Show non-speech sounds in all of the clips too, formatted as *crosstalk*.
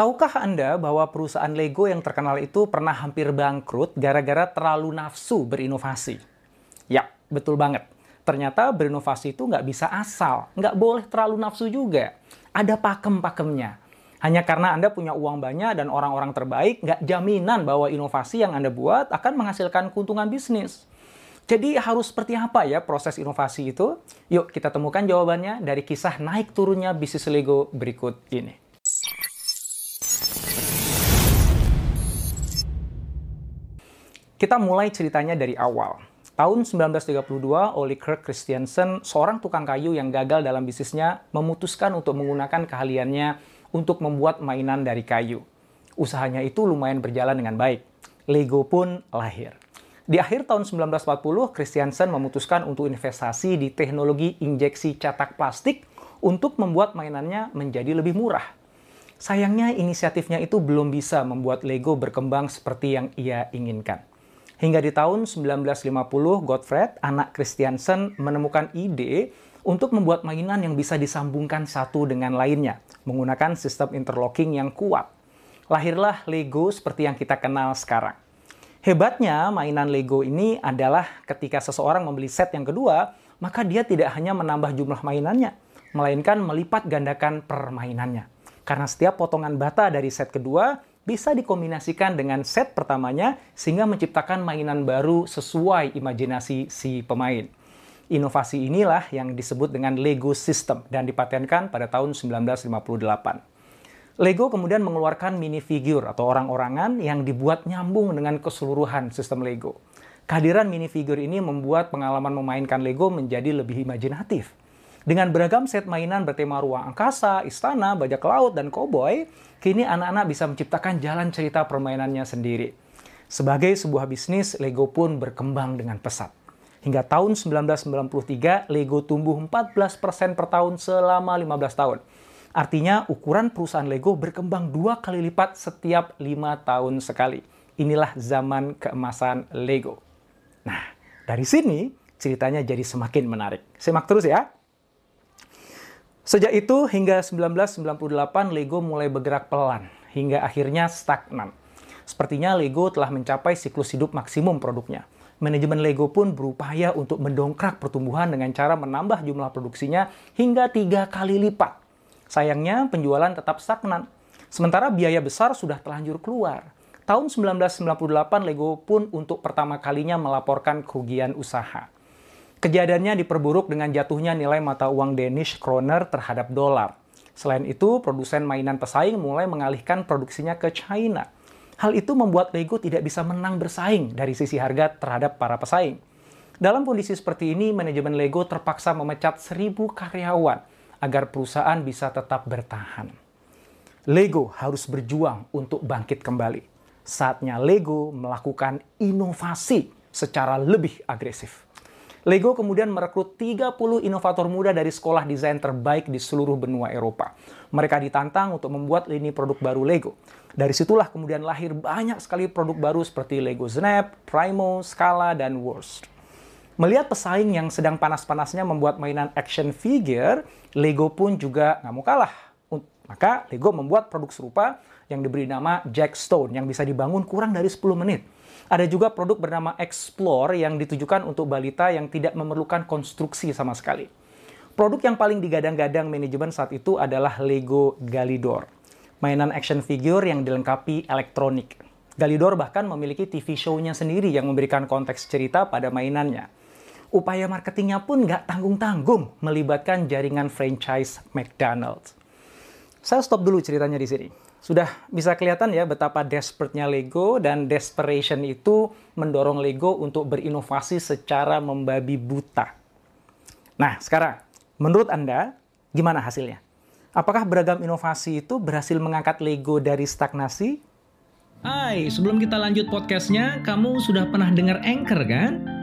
Tahukah Anda bahwa perusahaan Lego yang terkenal itu pernah hampir bangkrut gara-gara terlalu nafsu berinovasi? Ya, betul banget. Ternyata berinovasi itu nggak bisa asal, nggak boleh terlalu nafsu juga. Ada pakem-pakemnya. Hanya karena Anda punya uang banyak dan orang-orang terbaik, nggak jaminan bahwa inovasi yang Anda buat akan menghasilkan keuntungan bisnis. Jadi harus seperti apa ya proses inovasi itu? Yuk kita temukan jawabannya dari kisah naik turunnya bisnis Lego berikut ini. Kita mulai ceritanya dari awal. Tahun 1932, Oli Kirk Christiansen, seorang tukang kayu yang gagal dalam bisnisnya, memutuskan untuk menggunakan keahliannya untuk membuat mainan dari kayu. Usahanya itu lumayan berjalan dengan baik. Lego pun lahir. Di akhir tahun 1940, Christiansen memutuskan untuk investasi di teknologi injeksi cetak plastik untuk membuat mainannya menjadi lebih murah. Sayangnya inisiatifnya itu belum bisa membuat Lego berkembang seperti yang ia inginkan. Hingga di tahun 1950, Gottfried, anak Christiansen, menemukan ide untuk membuat mainan yang bisa disambungkan satu dengan lainnya, menggunakan sistem interlocking yang kuat. Lahirlah Lego seperti yang kita kenal sekarang. Hebatnya, mainan Lego ini adalah ketika seseorang membeli set yang kedua, maka dia tidak hanya menambah jumlah mainannya, melainkan melipat gandakan permainannya. Karena setiap potongan bata dari set kedua bisa dikombinasikan dengan set pertamanya sehingga menciptakan mainan baru sesuai imajinasi si pemain. Inovasi inilah yang disebut dengan Lego System dan dipatenkan pada tahun 1958. Lego kemudian mengeluarkan mini figure atau orang-orangan yang dibuat nyambung dengan keseluruhan sistem Lego. Kehadiran mini figure ini membuat pengalaman memainkan Lego menjadi lebih imajinatif. Dengan beragam set mainan bertema ruang angkasa, istana, bajak laut, dan koboi, kini anak-anak bisa menciptakan jalan cerita permainannya sendiri. Sebagai sebuah bisnis, Lego pun berkembang dengan pesat. Hingga tahun 1993, Lego tumbuh 14% per tahun selama 15 tahun. Artinya, ukuran perusahaan Lego berkembang dua kali lipat setiap lima tahun sekali. Inilah zaman keemasan Lego. Nah, dari sini ceritanya jadi semakin menarik. Simak terus ya. Sejak itu hingga 1998 Lego mulai bergerak pelan hingga akhirnya stagnan. Sepertinya Lego telah mencapai siklus hidup maksimum produknya. Manajemen Lego pun berupaya untuk mendongkrak pertumbuhan dengan cara menambah jumlah produksinya hingga tiga kali lipat. Sayangnya penjualan tetap stagnan. Sementara biaya besar sudah telanjur keluar. Tahun 1998 Lego pun untuk pertama kalinya melaporkan kerugian usaha. Kejadiannya diperburuk dengan jatuhnya nilai mata uang Danish kroner terhadap dolar. Selain itu, produsen mainan pesaing mulai mengalihkan produksinya ke China. Hal itu membuat Lego tidak bisa menang bersaing dari sisi harga terhadap para pesaing. Dalam kondisi seperti ini, manajemen Lego terpaksa memecat seribu karyawan agar perusahaan bisa tetap bertahan. Lego harus berjuang untuk bangkit kembali. Saatnya Lego melakukan inovasi secara lebih agresif. Lego kemudian merekrut 30 inovator muda dari sekolah desain terbaik di seluruh benua Eropa. Mereka ditantang untuk membuat lini produk baru Lego. Dari situlah kemudian lahir banyak sekali produk baru seperti Lego Snap, Primo, Scala, dan Wars. Melihat pesaing yang sedang panas-panasnya membuat mainan action figure, Lego pun juga nggak mau kalah. Maka Lego membuat produk serupa yang diberi nama Jack Stone yang bisa dibangun kurang dari 10 menit. Ada juga produk bernama Explore yang ditujukan untuk balita yang tidak memerlukan konstruksi sama sekali. Produk yang paling digadang-gadang manajemen saat itu adalah Lego Galidor, mainan action figure yang dilengkapi elektronik. Galidor bahkan memiliki TV show-nya sendiri yang memberikan konteks cerita pada mainannya. Upaya marketingnya pun nggak tanggung-tanggung melibatkan jaringan franchise McDonald's. Saya stop dulu ceritanya di sini. Sudah bisa kelihatan ya betapa desperate-nya Lego dan desperation itu mendorong Lego untuk berinovasi secara membabi buta. Nah, sekarang menurut Anda gimana hasilnya? Apakah beragam inovasi itu berhasil mengangkat Lego dari stagnasi? Hai, sebelum kita lanjut podcastnya, kamu sudah pernah dengar Anchor kan?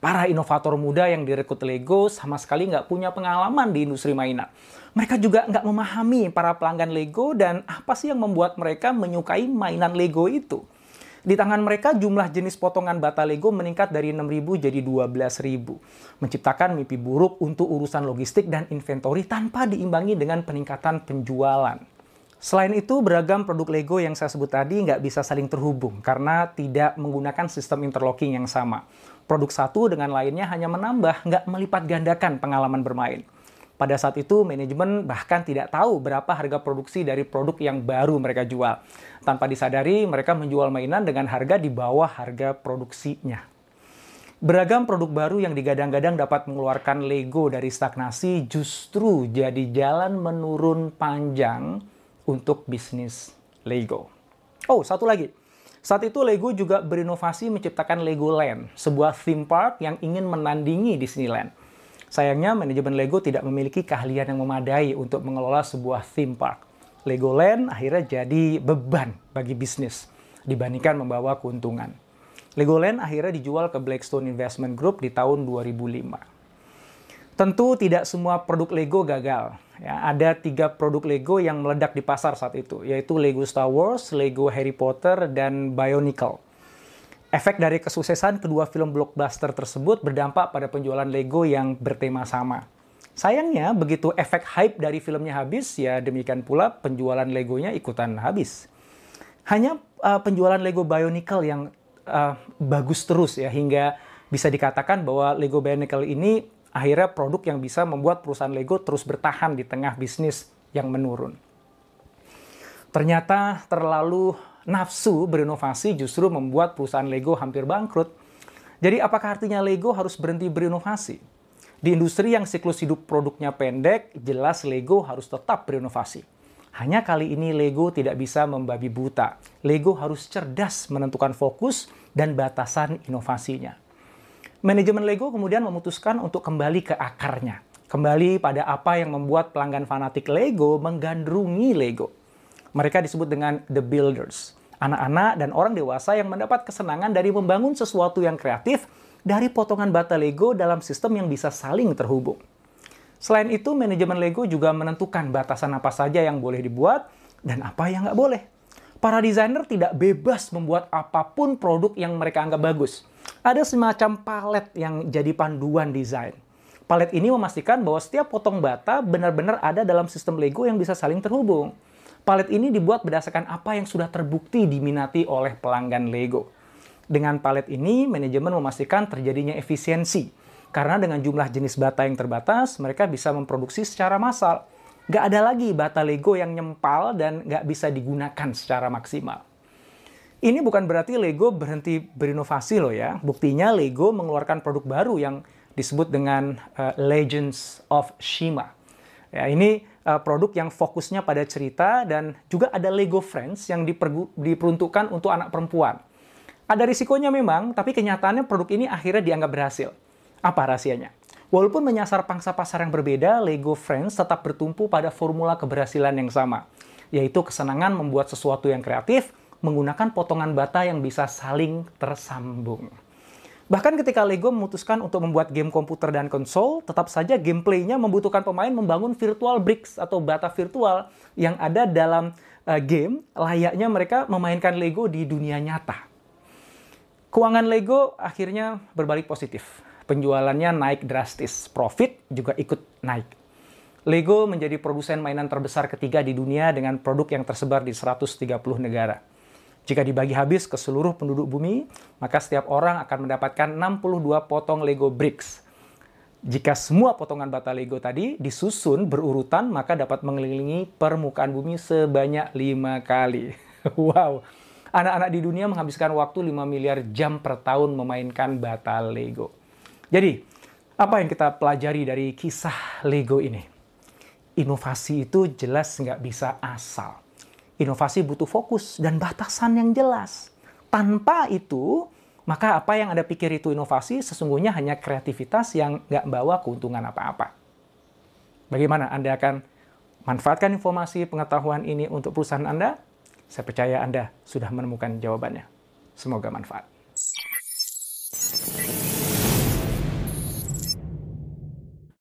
Para inovator muda yang direkrut Lego sama sekali nggak punya pengalaman di industri mainan. Mereka juga nggak memahami para pelanggan Lego dan apa sih yang membuat mereka menyukai mainan Lego itu. Di tangan mereka jumlah jenis potongan bata Lego meningkat dari 6.000 jadi 12.000. Menciptakan mimpi buruk untuk urusan logistik dan inventory tanpa diimbangi dengan peningkatan penjualan. Selain itu, beragam produk Lego yang saya sebut tadi nggak bisa saling terhubung karena tidak menggunakan sistem interlocking yang sama. Produk satu dengan lainnya hanya menambah, nggak melipat gandakan pengalaman bermain. Pada saat itu, manajemen bahkan tidak tahu berapa harga produksi dari produk yang baru mereka jual. Tanpa disadari, mereka menjual mainan dengan harga di bawah harga produksinya. Beragam produk baru yang digadang-gadang dapat mengeluarkan Lego dari stagnasi justru jadi jalan menurun panjang untuk bisnis Lego. Oh, satu lagi. Saat itu Lego juga berinovasi menciptakan Legoland, sebuah theme park yang ingin menandingi Disneyland. Sayangnya manajemen Lego tidak memiliki keahlian yang memadai untuk mengelola sebuah theme park. Legoland akhirnya jadi beban bagi bisnis dibandingkan membawa keuntungan. Legoland akhirnya dijual ke Blackstone Investment Group di tahun 2005. Tentu tidak semua produk Lego gagal Ya, ada tiga produk Lego yang meledak di pasar saat itu, yaitu Lego Star Wars, Lego Harry Potter, dan Bionicle. Efek dari kesuksesan kedua film blockbuster tersebut berdampak pada penjualan Lego yang bertema sama. Sayangnya, begitu efek hype dari filmnya habis, ya demikian pula penjualan Legonya ikutan habis. Hanya uh, penjualan Lego Bionicle yang uh, bagus terus ya, hingga bisa dikatakan bahwa Lego Bionicle ini akhirnya produk yang bisa membuat perusahaan Lego terus bertahan di tengah bisnis yang menurun. Ternyata terlalu nafsu berinovasi justru membuat perusahaan Lego hampir bangkrut. Jadi apakah artinya Lego harus berhenti berinovasi? Di industri yang siklus hidup produknya pendek, jelas Lego harus tetap berinovasi. Hanya kali ini Lego tidak bisa membabi buta. Lego harus cerdas menentukan fokus dan batasan inovasinya. Manajemen Lego kemudian memutuskan untuk kembali ke akarnya. Kembali pada apa yang membuat pelanggan fanatik Lego menggandrungi Lego. Mereka disebut dengan The Builders. Anak-anak dan orang dewasa yang mendapat kesenangan dari membangun sesuatu yang kreatif dari potongan bata Lego dalam sistem yang bisa saling terhubung. Selain itu, manajemen Lego juga menentukan batasan apa saja yang boleh dibuat dan apa yang nggak boleh. Para desainer tidak bebas membuat apa pun produk yang mereka anggap bagus ada semacam palet yang jadi panduan desain. Palet ini memastikan bahwa setiap potong bata benar-benar ada dalam sistem Lego yang bisa saling terhubung. Palet ini dibuat berdasarkan apa yang sudah terbukti diminati oleh pelanggan Lego. Dengan palet ini, manajemen memastikan terjadinya efisiensi. Karena dengan jumlah jenis bata yang terbatas, mereka bisa memproduksi secara massal. Gak ada lagi bata Lego yang nyempal dan gak bisa digunakan secara maksimal. Ini bukan berarti Lego berhenti berinovasi loh ya. Buktinya Lego mengeluarkan produk baru yang disebut dengan uh, Legends of Shima. Ya, ini uh, produk yang fokusnya pada cerita dan juga ada Lego Friends yang diperuntukkan untuk anak perempuan. Ada risikonya memang, tapi kenyataannya produk ini akhirnya dianggap berhasil. Apa rahasianya? Walaupun menyasar pangsa pasar yang berbeda, Lego Friends tetap bertumpu pada formula keberhasilan yang sama, yaitu kesenangan membuat sesuatu yang kreatif, menggunakan potongan bata yang bisa saling tersambung. Bahkan ketika Lego memutuskan untuk membuat game komputer dan konsol, tetap saja gameplaynya membutuhkan pemain membangun virtual bricks atau bata virtual yang ada dalam uh, game, layaknya mereka memainkan Lego di dunia nyata. Keuangan Lego akhirnya berbalik positif. Penjualannya naik drastis, profit juga ikut naik. Lego menjadi produsen mainan terbesar ketiga di dunia dengan produk yang tersebar di 130 negara. Jika dibagi habis ke seluruh penduduk bumi, maka setiap orang akan mendapatkan 62 potong Lego bricks. Jika semua potongan bata Lego tadi disusun berurutan, maka dapat mengelilingi permukaan bumi sebanyak lima kali. *laughs* wow, anak-anak di dunia menghabiskan waktu 5 miliar jam per tahun memainkan bata Lego. Jadi, apa yang kita pelajari dari kisah Lego ini? Inovasi itu jelas nggak bisa asal. Inovasi butuh fokus dan batasan yang jelas. Tanpa itu, maka apa yang Anda pikir itu inovasi sesungguhnya hanya kreativitas yang nggak bawa keuntungan apa-apa. Bagaimana Anda akan manfaatkan informasi pengetahuan ini untuk perusahaan Anda? Saya percaya Anda sudah menemukan jawabannya. Semoga manfaat.